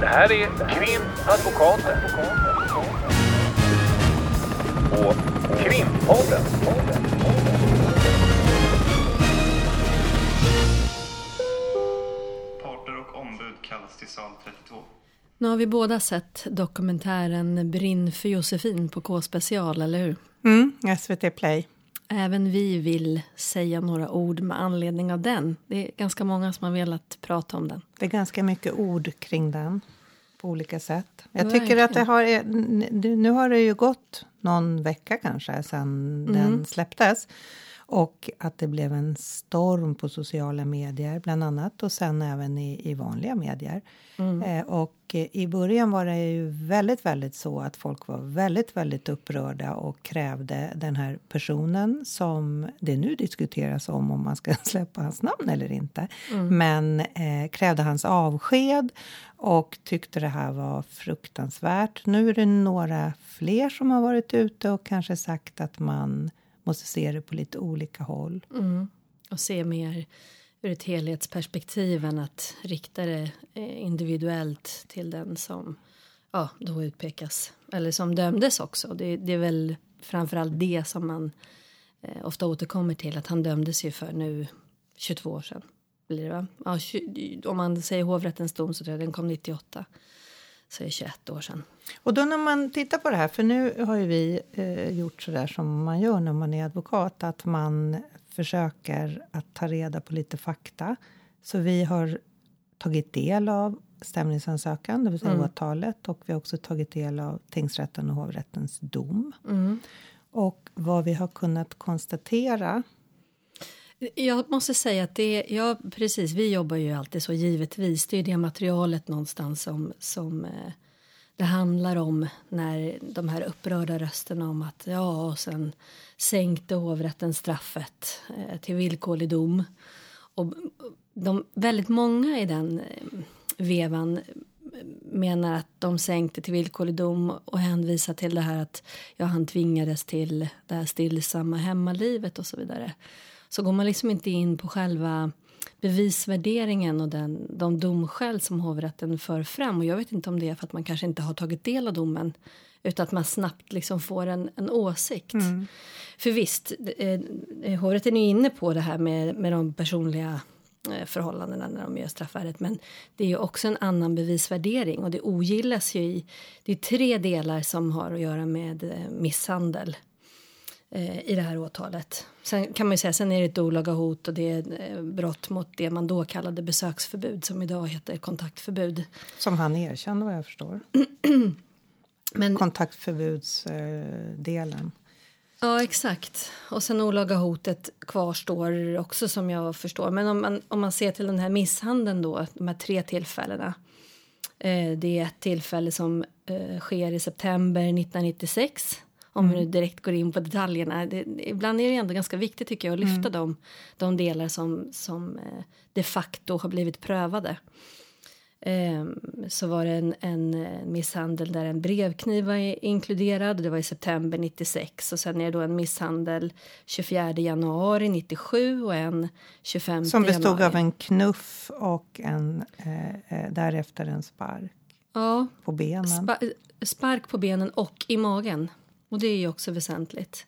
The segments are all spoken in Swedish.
Det här är Krimadvokaten. Och Krimpodden. Parter och ombud kallas till sal 32. Nu har vi båda sett dokumentären Brinn för Josefin på K-special, eller hur? Mm, SVT Play. Även vi vill säga några ord med anledning av den. Det är ganska många som har velat prata om den. Det är ganska mycket ord kring den på olika sätt. Jag tycker att det har, nu har det ju gått någon vecka kanske sedan den släpptes. Och att det blev en storm på sociala medier bland annat och sen även i, i vanliga medier. Eh, och eh, i början var det ju väldigt, väldigt så att folk var väldigt, väldigt upprörda och krävde den här personen som det nu diskuteras om om man ska släppa hans namn eller inte. Men eh, krävde hans avsked och tyckte det här var fruktansvärt. Nu är det några fler som har varit ute och kanske sagt att man måste se det på lite olika håll. Mm. Och se mer ur ett helhetsperspektiv än att rikta det eh, individuellt till den som ja, då utpekas. Eller som dömdes också. Det, det är väl framförallt det som man eh, ofta återkommer till. Att han dömdes ju för nu 22 år sedan. Blir det, va? Ja, 20, om man säger hovrättens dom så tror jag den kom 98. Så är det 21 år sedan. Och då när man tittar på det här, för nu har ju vi eh, gjort så där som man gör när man är advokat, att man försöker att ta reda på lite fakta. Så vi har tagit del av stämningsansökan, det vill säga åtalet, och vi har också tagit del av tingsrätten och hovrättens dom. Och vad vi har kunnat konstatera jag måste säga att det, ja precis, vi jobbar ju alltid så givetvis. Det är det materialet någonstans som, som eh, det handlar om när de här upprörda rösterna om att ja, och sen sänkte hovrätten straffet eh, till villkorlig dom. Och de, väldigt många i den eh, vevan eh, menar att de sänkte till villkorlig dom och hänvisar till det här att ja, han tvingades till det här stillsamma hemmalivet och så vidare. Så går man liksom inte in på själva bevisvärderingen och den, de domskäl som hovrätten för fram. Och jag vet inte om det är för att man kanske inte har tagit del av domen utan att man snabbt liksom får en, en åsikt. För visst, eh, eh, hovrätten är inne på det här med, med de personliga eh, förhållandena när de gör straffvärdet. Men det är ju också en annan bevisvärdering och det ogillas ju i... Det är tre delar som har att göra med eh, misshandel i det här åtalet. Sen kan man ju säga, sen är det ett olaga hot och det är eh, brott mot det man då kallade besöksförbud som idag heter kontaktförbud. som han erkände vad jag förstår. Men Kontaktförbudsdelen. Ja, exakt. Och sen olaga hotet kvarstår också som jag förstår. Men om man, om man ser till den här misshandeln då, de här tre tillfällena. Eh, det är ett tillfälle som eh, sker i september 1996. Om vi nu direkt går in på detaljerna. Det, ibland är det ändå ganska viktigt tycker jag att lyfta de, de delar som, som eh, de facto har blivit prövade. Ehm, så var det en, en eh, misshandel där en brevkniv var inkluderad. Det var i september 96. Och sen är det då en misshandel 24 januari 97 och en 25 Som bestod januari. av en knuff och en, eh, eh, därefter en spark Ja, på benen. spa, spark på benen och i magen. Och det är ju också väsentligt.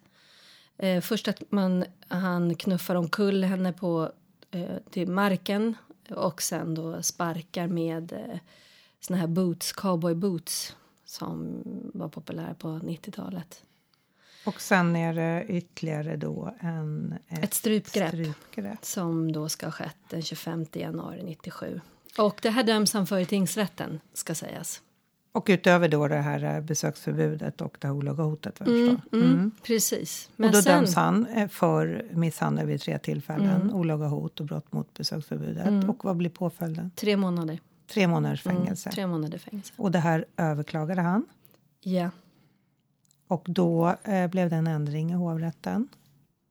Eh, först att man, han knuffar omkull henne på, eh, till marken och sen då sparkar med eh, såna här boots, cowboy boots som var populära på 90-talet. Och sen är det ytterligare då en, Ett strypgrepp. strypgrepp. som då ska ha skett den 25 januari 97. Och det här döms han för i tingsrätten, ska sägas. Och utöver då det här eh, besöksförbudet och det här olaga hotet. Jag förstår. Mm, Precis. Men Och då sen, döms han eh, för misshandel vid tre tillfällen, Mm. olaga hot och brott mot besöksförbudet. Och vad blir påföljden? tre månader. Tre månaders Mm, fängelse. tre månader fängelse. Och det här överklagade han. Ja, Och då eh, blev det en ändring i hovrätten.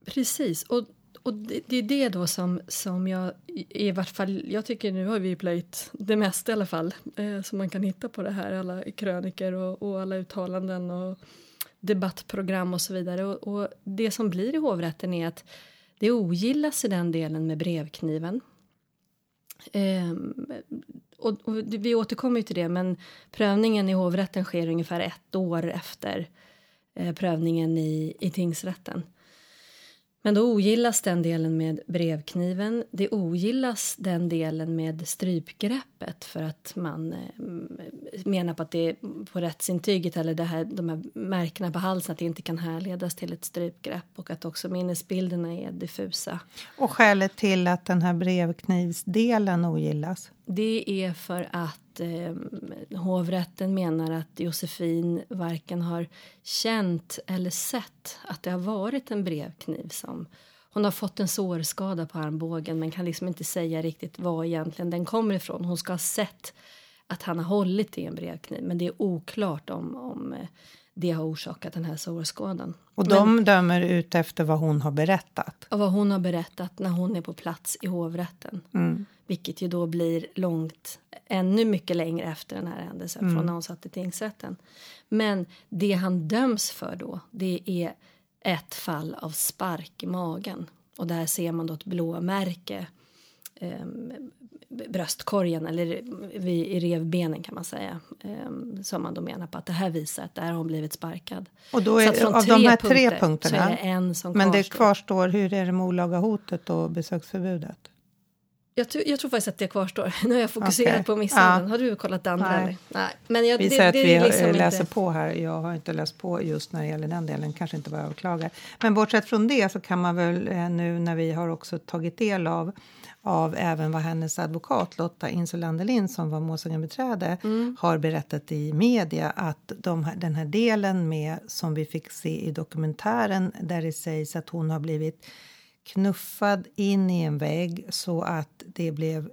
precis. Och, och det, det är det då som, som jag i, vart fall, jag tycker nu har vi plöjt det mesta i alla fall eh, som man kan hitta på det här, alla kröniker och, och alla uttalanden och debattprogram och så vidare. Och, och det som blir i hovrätten är att det ogillas i den delen med brevkniven. Eh, och, och vi återkommer ju till det, men prövningen i hovrätten sker ungefär ett år efter eh, prövningen i, i tingsrätten. Men då ogillas den delen med brevkniven. Det ogillas den delen med strypgreppet för att man eh, menar på att det är på rättsintyget eller det här, de här märkena på halsen att det inte kan härledas till ett strypgrepp och att också minnesbilderna är diffusa. Och skälet till att den här brevknivsdelen ogillas? Det är för att eh, hovrätten menar att Josefin varken har känt eller sett att det har varit en brevkniv som hon har fått en sårskada på armbågen men kan liksom inte säga riktigt var egentligen den kommer ifrån. Hon ska ha sett att han har hållit i en brevkniv men det är oklart om, om eh, det har orsakat den här sårskadan. Och de men, dömer ut efter vad hon har berättat? Och vad hon har berättat när hon är på plats i hovrätten. Mm. Vilket ju då blir långt, ännu mycket längre efter den här händelsen mm. från när hon satt i tingsrätten. Men det han döms för då, det är ett fall av spark i magen. Och där ser man då ett blåmärke eh, bröstkorgen eller vid, i revbenen kan man säga. Eh, som man då menar på att det här visar att där har hon blivit sparkad. Och då är, av de här tre punkterna, så är det en som men kvarstår. det kvarstår, hur är det med olaga hotet och besöksförbudet? Jag, tror, jag tror faktiskt att det kvarstår. Nu har jag fokuserat okay. på misshandeln. Ja. Har du kollat andra? Nej. Nej. Men jag, vi det, säger att vi liksom läser inte... på här. Jag har inte läst på just när det gäller den delen. Kanske inte bara överklagar. Men bortsett från det så kan man väl eh, nu när vi har också tagit del av av även vad hennes advokat Lotta Insulandelin som var målsägandebiträde mm. har berättat i media att de den här delen med som vi fick se i dokumentären där det sägs att hon har blivit knuffad in i en vägg så att det blev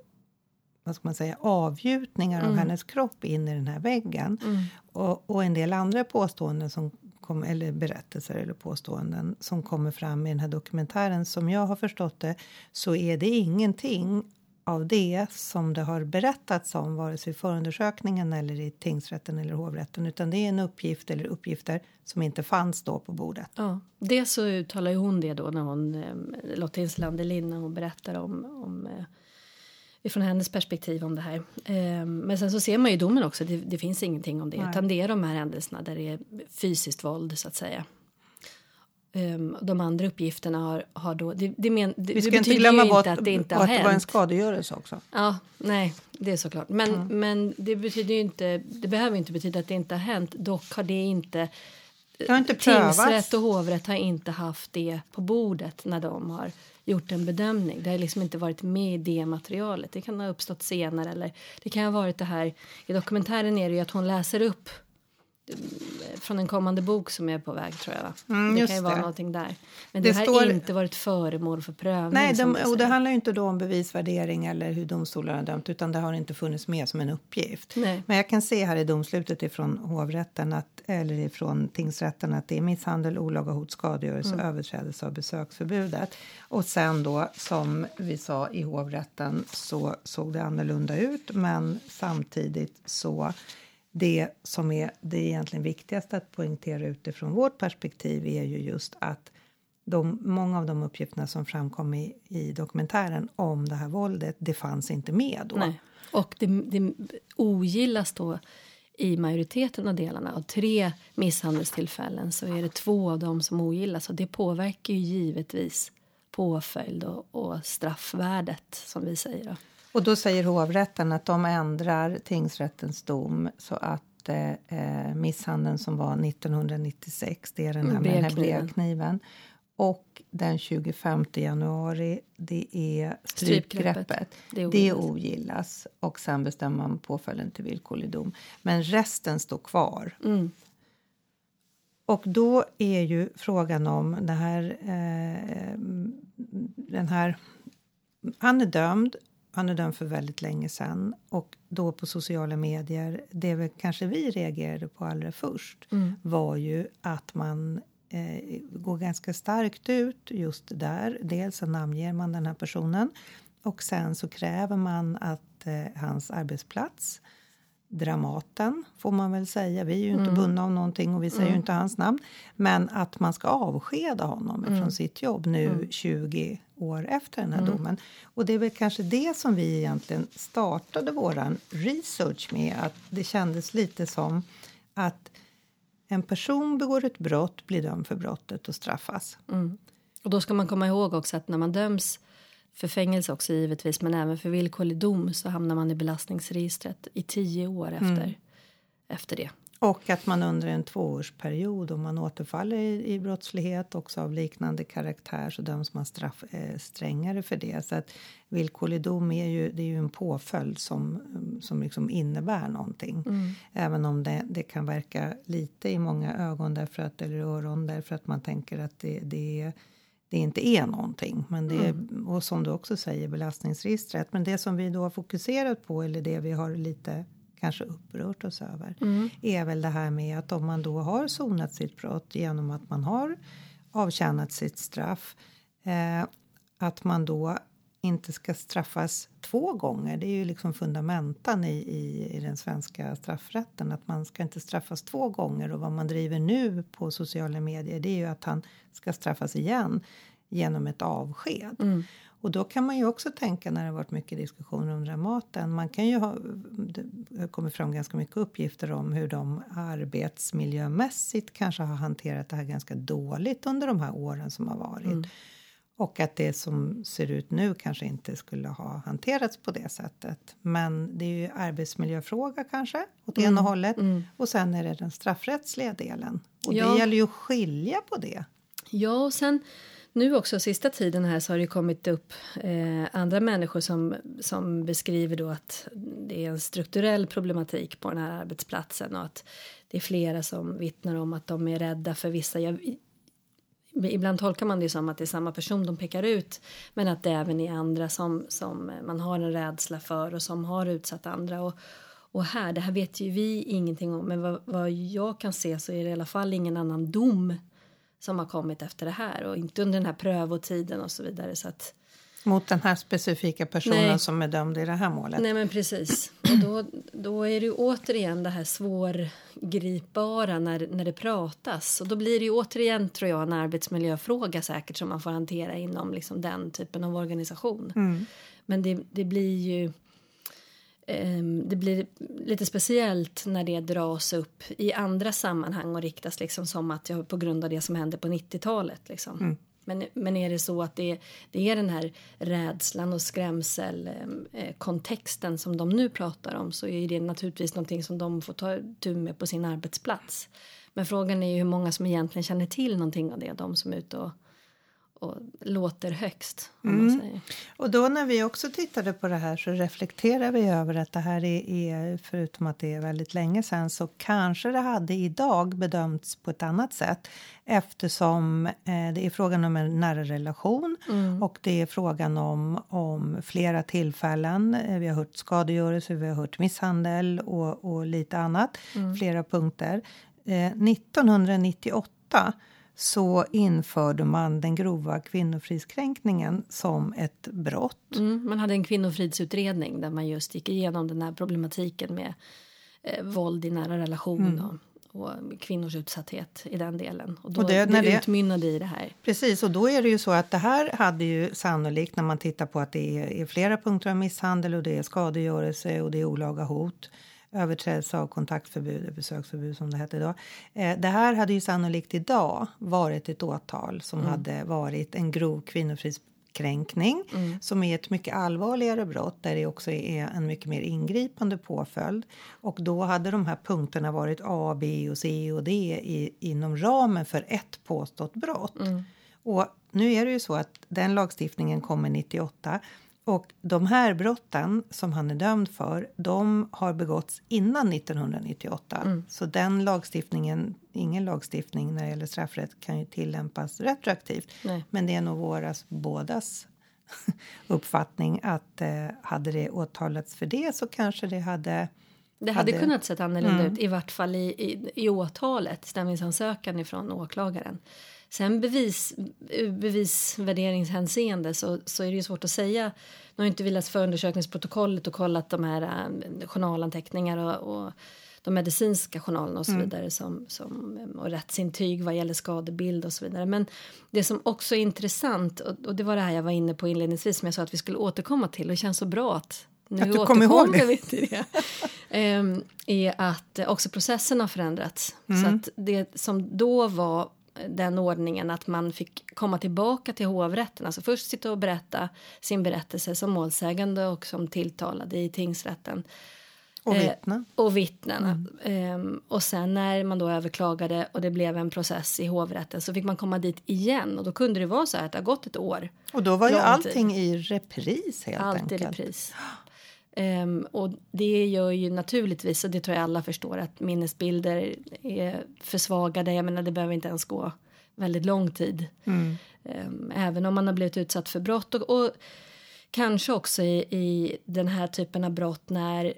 vad ska man säga, avgjutningar mm. av hennes kropp in i den här väggen. Mm. Och, och, en del andra påståenden som kom, eller berättelser eller påståenden som kommer fram i den här dokumentären. Som jag har förstått det så är det ingenting av det som det har berättats om vare sig i förundersökningen eller i tingsrätten eller hovrätten utan det är en uppgift eller uppgifter som inte fanns då på bordet. Ja, det så uttalar ju hon det då när hon eh, Lotta Inslandelin när hon berättar om, om eh, ifrån hennes perspektiv om det här. Eh, men sen så ser man ju domen också, det, det finns ingenting om det. Nej. Utan det är de här händelserna där det är fysiskt våld så att säga. Um, de andra uppgifterna har, har då... Det, det, men, det, Vi ska det inte glömma bort att det inte har hänt. det var en skadegörelse också. Ja, nej, det är såklart. Men, mm. men det betyder inte... Det behöver inte betyda att det inte har hänt. Dock har det inte... Det har inte Tingsrätt och hovrätt har inte haft det på bordet när de har gjort en bedömning. Det har liksom inte varit med i det materialet. Det kan ha uppstått senare eller det kan ha varit det här. I dokumentären är det ju att hon läser upp från en kommande bok som är på väg tror jag. Mm, det kan ju vara det. någonting där. Men det, det har står... inte varit föremål för prövning. Nej, de, och det handlar ju inte då om bevisvärdering eller hur domstolarna har dömt utan det har inte funnits med som en uppgift. Nej. Men jag kan se här i domslutet ifrån hovrätten att, eller ifrån tingsrätten att det är misshandel, olaga hot, skadegörelse, mm. överträdelse av besöksförbudet. Och sen då som vi sa i hovrätten så såg det annorlunda ut men samtidigt så det som är det egentligen viktigaste att poängtera utifrån vårt perspektiv är ju just att de, många av de uppgifterna som framkom i, i dokumentären om det här våldet, det fanns inte med då. Nej. Och det, det ogillas då i majoriteten av delarna. Av tre misshandelstillfällen så är det två av dem som ogillas och det påverkar ju givetvis påföljd och, och straffvärdet som vi säger. Och då säger hovrätten att de ändrar tingsrättens dom så att eh, misshandeln som var 1996, det är den här med den här brevkniven. Och den 25 januari, det är strypgreppet. Det, det ogillas. Och sen bestämmer man påföljden till villkorlig dom. Men resten står kvar. Mm. Och då är ju frågan om det här... Eh, den här han är dömd han är dömd för väldigt länge sedan och då på sociala medier, det väl kanske vi reagerade på allra först mm. var ju att man eh, går ganska starkt ut just där. Dels så namnger man den här personen och sen så kräver man att eh, hans arbetsplats Dramaten, får man väl säga. Vi är ju inte mm. bundna av någonting och vi säger mm. inte hans namn. Men att man ska avskeda honom mm. från sitt jobb nu 20 mm. År efter den här domen. Och det är väl kanske det som vi egentligen startade vår research med. Att det kändes lite som att en person begår ett brott, blir dömd för brottet och straffas. Och då ska man komma ihåg också att när man döms för fängelse också givetvis, men även för villkorlig dom så hamnar man i belastningsregistret i tio år efter, efter det. Och att man under en tvåårsperiod, om man återfaller i, i brottslighet också av liknande karaktär så döms man straff, eh, strängare för det. Så att villkorlig dom är ju, det är ju en påföljd som, som liksom innebär någonting. Även om det, det kan verka lite i många ögon därför att, eller öron därför att man tänker att det, det det inte är någonting. Men det är, Och som du också säger, belastningsregistret. Men det som vi då har fokuserat på, eller det vi har lite kanske upprört oss över är väl det här med att om man då har sonat sitt brott genom att man har avtjänat sitt straff eh, att man då inte ska straffas två gånger. Det är ju liksom fundamentan i, i, i den svenska straffrätten. Att man ska inte straffas två gånger. Och vad man driver nu på sociala medier det är ju att han ska straffas igen genom ett avsked. Och då kan man ju också tänka när det har varit mycket diskussioner om Dramaten. Man kan ju ha, det kommer fram ganska mycket uppgifter om hur de arbetsmiljömässigt kanske har hanterat det här ganska dåligt under de här åren som har varit. Och att det som ser ut nu kanske inte skulle ha hanterats på det sättet. Men det är ju arbetsmiljöfråga kanske åt ena hållet. Och sen är det den straffrättsliga delen. Och Ja. det gäller ju att skilja på det. Ja, och sen nu också sista tiden här så har det kommit upp eh, andra människor som, som beskriver då att det är en strukturell problematik på den här arbetsplatsen och att det är flera som vittnar om att de är rädda för vissa. Jag, ibland tolkar man det som att det är samma person de pekar ut men att det även är andra som, som man har en rädsla för och som har utsatt andra. Och, och här, det här vet ju vi ingenting om men vad, vad jag kan se så är det i alla fall ingen annan dom som har kommit efter det här och inte under den här prövotiden och så vidare. Så att, Mot den här specifika personen Nej. som är dömd i det här målet. nej men precis. Och då, då är det ju återigen det här svårgripbara när, när det pratas. Och då blir det ju återigen tror jag en arbetsmiljöfråga säkert som man får hantera inom liksom den typen av organisation. Men det, det blir ju det blir lite speciellt när det dras upp i andra sammanhang och riktas liksom som att jag på grund av det som hände på 90-talet. Liksom. Men, men är det så att det, det är den här rädslan och skrämselkontexten som de nu pratar om så är det naturligtvis någonting som de får ta tur med på sin arbetsplats. Men frågan är ju hur många som egentligen känner till någonting av det, de som är ute och, och låter högst. Säger. Och då när vi också tittade på det här så reflekterar vi över att det här är, är förutom att det är väldigt länge sedan så kanske det hade idag bedömts på ett annat sätt eftersom eh, det är frågan om en nära relation och det är frågan om, om flera tillfällen. Eh, Vi har hört skadegörelse, vi har hört misshandel och, och lite annat, flera punkter. Eh, 1998 så införde man den grova kvinnofridskränkningen som ett brott. Mm, man hade en kvinnofridsutredning där man just gick igenom den här problematiken med eh, våld i nära relation och, och kvinnors utsatthet i den delen. Och då Och det- det, när det- utmynnade i det här. Precis, och då är det ju så att det här hade ju sannolikt när man tittar på att det är, är flera punkter av misshandel och det är skadegörelse och det är olaga hot överträdelse av kontaktförbud, besöksförbud som det hette då. Eh, det här hade ju sannolikt idag varit ett åtal som hade varit en grov kvinnofridskränkning som är ett mycket allvarligare brott där det också är en mycket mer ingripande påföljd. Och då hade de här punkterna varit A, B och C och D i, inom ramen för ett påstått brott. Och nu är det ju så att den lagstiftningen kommer 98 och de här brotten som han är dömd för, de har begåtts innan 1998. Så den lagstiftningen, ingen lagstiftning när det gäller straffrätt kan ju tillämpas retroaktivt. Nej. Men det är nog våras bådas uppfattning att eh, hade det åtalats för det så kanske det hade Det hade, hade- kunnat se annorlunda ut, i vart fall i, i, i åtalet, stämningsansökan ifrån åklagaren. Sen bevis, bevisvärderingshänseende så, så är det ju svårt att säga. Nu har inte vi läst förundersökningsprotokollet och kollat de här äh, journalanteckningar och, och de medicinska journalerna och så vidare som, som, och rättsintyg vad gäller skadebild och så vidare. Men det som också är intressant och, och det var det här jag var inne på inledningsvis som jag sa att vi skulle återkomma till och det känns så bra att nu Att du kom ihåg det. vi till det. Ehm, är att också processen har förändrats. Så att det som då var den ordningen att man fick komma tillbaka till hovrätten. Alltså först sitta och berätta sin berättelse som målsägande och som tilltalade i tingsrätten. Och Eh, vittna. och vittnen. Ehm, och sen när man då överklagade och det blev en process i hovrätten så fick man komma dit igen och då kunde det vara så här att det har gått ett år. Och då var ju lång tid. allting i repris helt Allt i enkelt. repris. Ehm, och det gör ju naturligtvis, och det tror jag alla förstår, att minnesbilder är försvagade. Jag menar, det behöver inte ens gå väldigt lång tid. Mm. Ehm, även om man har blivit utsatt för brott. Och, och kanske också i, i den här typen av brott när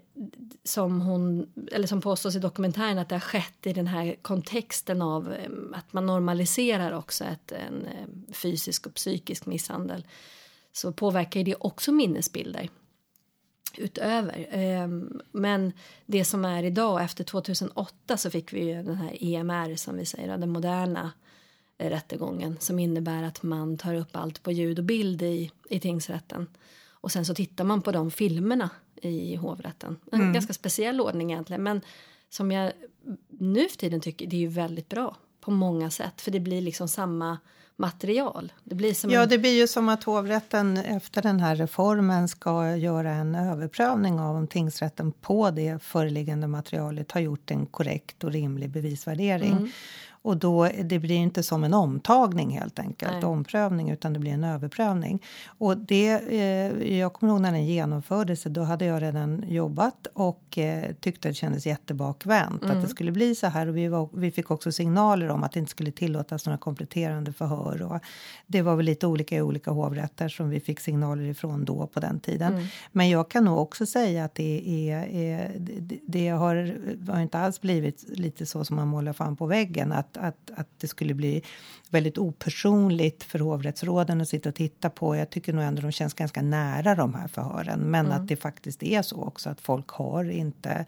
som hon eller som påstås i dokumentären att det har skett i den här kontexten av em, att man normaliserar också ett, en fysisk och psykisk misshandel så påverkar ju det också minnesbilder utöver. Ehm, Men det som är idag, efter 2008 så fick vi ju den här EMR som vi säger, den moderna rättegången som innebär att man tar upp allt på ljud och bild i, i tingsrätten. Och sen så tittar man på de filmerna i hovrätten. En ganska speciell ordning egentligen men som jag nu för tiden tycker det är ju väldigt bra på många sätt för det blir liksom samma material. Det blir som Ja, en, det blir ju som att hovrätten efter den här reformen ska göra en överprövning av om tingsrätten på det föreliggande materialet har gjort en korrekt och rimlig bevisvärdering. Mm. Och då, det blir inte som en omtagning helt enkelt, Nej. omprövning, utan det blir en överprövning. Och det, eh, jag kommer ihåg när den genomfördes, då hade jag redan jobbat och eh, tyckte det kändes jättebakvänt att det skulle bli så här. Och vi, var, vi fick också signaler om att det inte skulle tillåtas några kompletterande förhör. Och det var väl lite olika i olika hovrätter som vi fick signaler ifrån då på den tiden. Men jag kan nog också säga att det, är, är, det, det har, har inte alls blivit lite så som man målar fram på väggen. Att, att, att det skulle bli väldigt opersonligt för hovrättsråden att sitta och titta på. Jag tycker nog ändå de känns ganska nära de här förhören. Men att det faktiskt är så också att folk har inte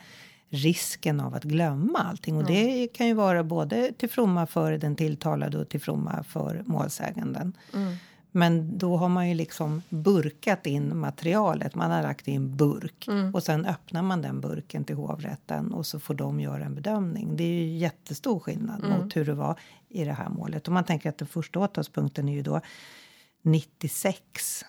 risken av att glömma allting. Och det kan ju vara både till fromma för den tilltalade och till fromma för målsäganden. Men då har man ju liksom burkat in materialet. Man har lagt i en burk och sen öppnar man den burken till hovrätten och så får de göra en bedömning. Det är ju jättestor skillnad mot hur det var i det här målet. Och man tänker att den första åtalspunkten är ju då 96.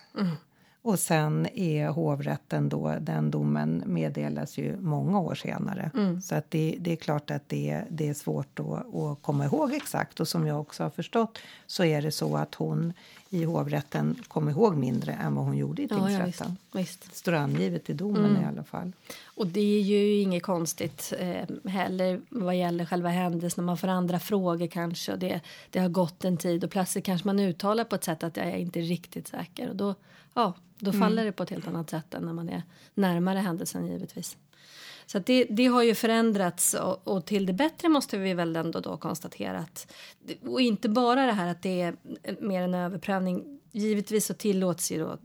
Och sen är hovrätten då, den domen meddelas ju många år senare. Så att det, det är klart att det, det är svårt att, att komma ihåg exakt. Och som jag också har förstått så är det så att hon i hovrätten kom ihåg mindre än vad hon gjorde i ja, ja, visst, tingsrätten. visst. Det står angivet i domen i alla fall. Och det är ju inget konstigt eh, heller vad gäller själva händelsen. Man får andra frågor kanske och det, det har gått en tid och plötsligt kanske man uttalar på ett sätt att jag är inte riktigt säker och då, ja, då faller det på ett helt annat sätt än när man är närmare händelsen givetvis. Så det, det har ju förändrats och, och till det bättre måste vi väl ändå då konstatera att och inte bara det här att det är mer en överprövning. Givetvis så tillåts ju då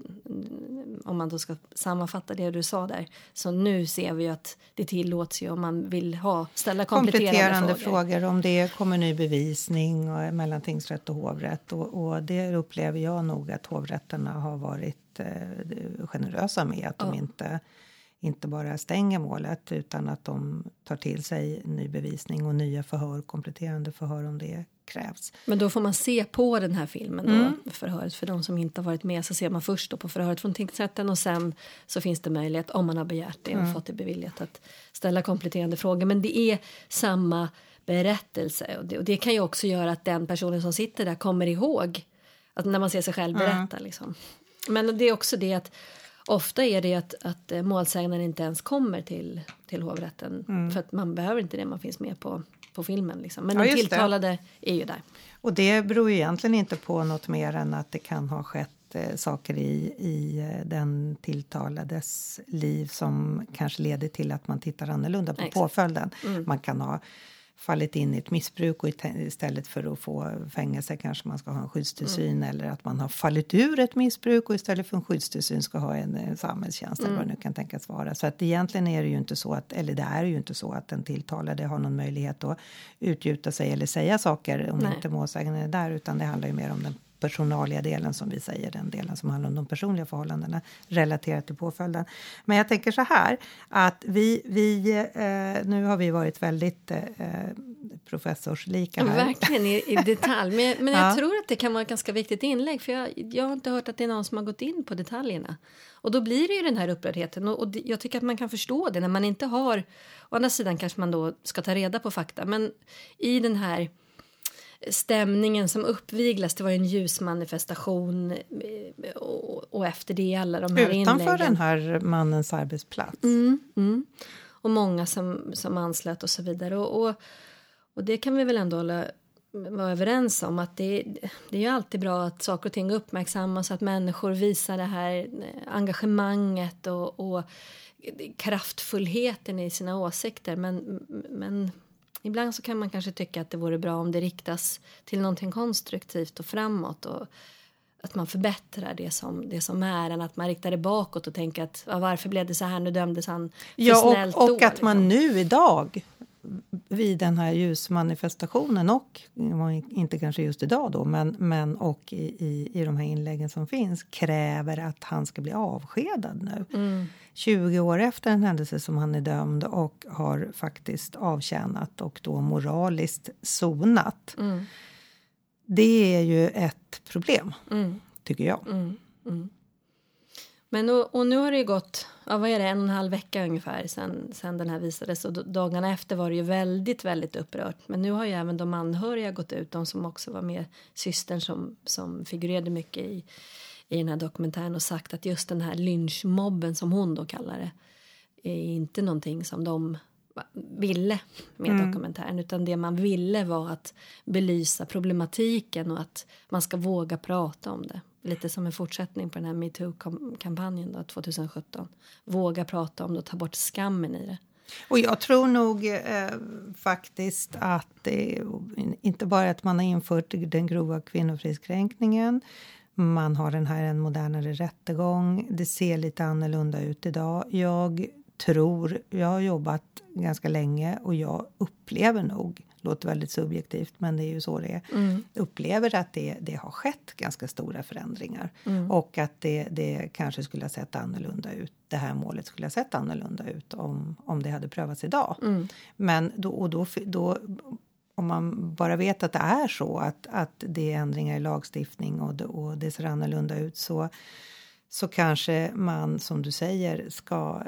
om man då ska sammanfatta det du sa där. Så nu ser vi ju att det tillåts ju om man vill ha ställa kompletterande, kompletterande frågor. frågor. om det kommer ny bevisning och, mellan tingsrätt och hovrätt. Och, och det upplever jag nog att hovrätterna har varit eh, generösa med. Att de Ja. inte, inte bara stänger målet utan att de tar till sig ny bevisning och nya förhör, kompletterande förhör om det krävs. Men då får man se på den här filmen då, Mm. förhöret. För de som inte har varit med så ser man först då på förhöret från tingsrätten och sen så finns det möjlighet om man har begärt det och Mm. fått det beviljat att ställa kompletterande frågor. Men det är samma berättelse och det, och det kan ju också göra att den personen som sitter där kommer ihåg att när man ser sig själv berätta. Liksom. Men det är också det att ofta är det att, att eh, målsäganden inte ens kommer till, till hovrätten Mm. för att man behöver inte det, man finns med på, på filmen. Liksom. Men Ja, de just det. tilltalade är ju där. Och det beror ju egentligen inte på något mer än att det kan ha skett eh, saker i, i eh, den tilltalades liv som kanske leder till att man tittar annorlunda på Exakt. påföljden. Man kan ha fallit in i ett missbruk och istället för att få fängelse kanske man ska ha en skyddstillsyn mm. eller att man har fallit ur ett missbruk och istället för en skyddstillsyn ska ha en, en samhällstjänst mm. eller vad det nu kan tänkas vara. Så att egentligen är det ju inte så att, eller det är ju inte så att den tilltalade har någon möjlighet att utgjuta sig eller säga saker om Nej. inte målsäganden är där utan det handlar ju mer om den personaliga delen som vi säger, den delen som handlar om de personliga förhållandena relaterat till påföljden. Men jag tänker så här att vi, vi eh, nu har vi varit väldigt eh, professorslika här. Verkligen i, i detalj, men, men jag ja. tror att det kan vara ett ganska viktigt inlägg för jag, jag har inte hört att det är någon som har gått in på detaljerna. Och då blir det ju den här upprördheten och, och jag tycker att man kan förstå det när man inte har, å andra sidan kanske man då ska ta reda på fakta, men i den här stämningen som uppviglas. Det var en ljusmanifestation eh, och, och efter det alla de här Utanför inläggen. den här mannens arbetsplats. Mm, mm. Och många som, som anslöt och så vidare. Och, och, och det kan vi väl ändå hålla, vara överens om att det, det är ju alltid bra att saker och ting uppmärksammas att människor visar det här eh, engagemanget och, och kraftfullheten i sina åsikter. Men, men Ibland så kan man kanske tycka att det vore bra om det riktas till någonting konstruktivt och framåt och att man förbättrar det som, det som är än att man riktar det bakåt och tänker att ja, varför blev det så här, nu dömdes han för ja, snällt och, och då, att man liksom. nu idag vid den här ljusmanifestationen och inte kanske just idag då, men, men och i, i, i de här inläggen som finns kräver att han ska bli avskedad nu. Mm. 20 år efter en händelse som han är dömd och har faktiskt avtjänat och då moraliskt sonat. Mm. Det är ju ett problem, mm. tycker jag. Men och, och, nu har det ju gått ja, vad är det, en och en halv vecka ungefär sen, sen den här visades och dagarna efter var det ju väldigt, väldigt upprört. Men nu har ju även de anhöriga gått ut, de som också var med, systern som, som figurerade mycket i, i den här dokumentären och sagt att just den här lynchmobben som hon då kallar det är inte någonting som de ville med mm. dokumentären utan det man ville var att belysa problematiken och att man ska våga prata om det. Lite som en fortsättning på den här metoo-kampanjen 2017. Våga prata om det och ta bort skammen i det. Och jag tror nog eh, faktiskt att det inte bara att man har infört den grova kvinnofridskränkningen man har den här en modernare rättegång. Det ser lite annorlunda ut idag. Jag tror, jag har jobbat ganska länge och jag upplever nog, låter väldigt subjektivt men det är ju så det är, mm. upplever att det, det har skett ganska stora förändringar mm. och att det, det kanske skulle ha sett annorlunda ut. Det här målet skulle ha sett annorlunda ut om, om det hade prövats idag. Mm. Men då, och då, då om man bara vet att det är så att, att det är ändringar i lagstiftning och det, och det ser annorlunda ut så, så kanske man, som du säger, ska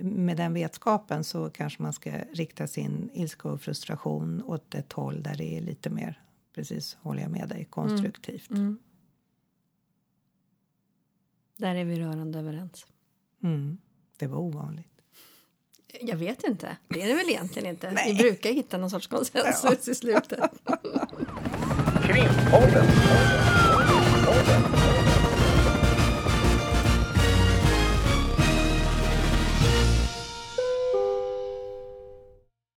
med den vetskapen så kanske man ska rikta sin ilska och frustration åt ett håll där det är lite mer, precis håller jag med dig, konstruktivt. Mm. Mm. Där är vi rörande överens. Mm. Det var ovanligt. Jag vet inte. Det är det väl egentligen inte. Nej. Vi brukar hitta någon sorts konsensus ja. i slutet. Krimpodden.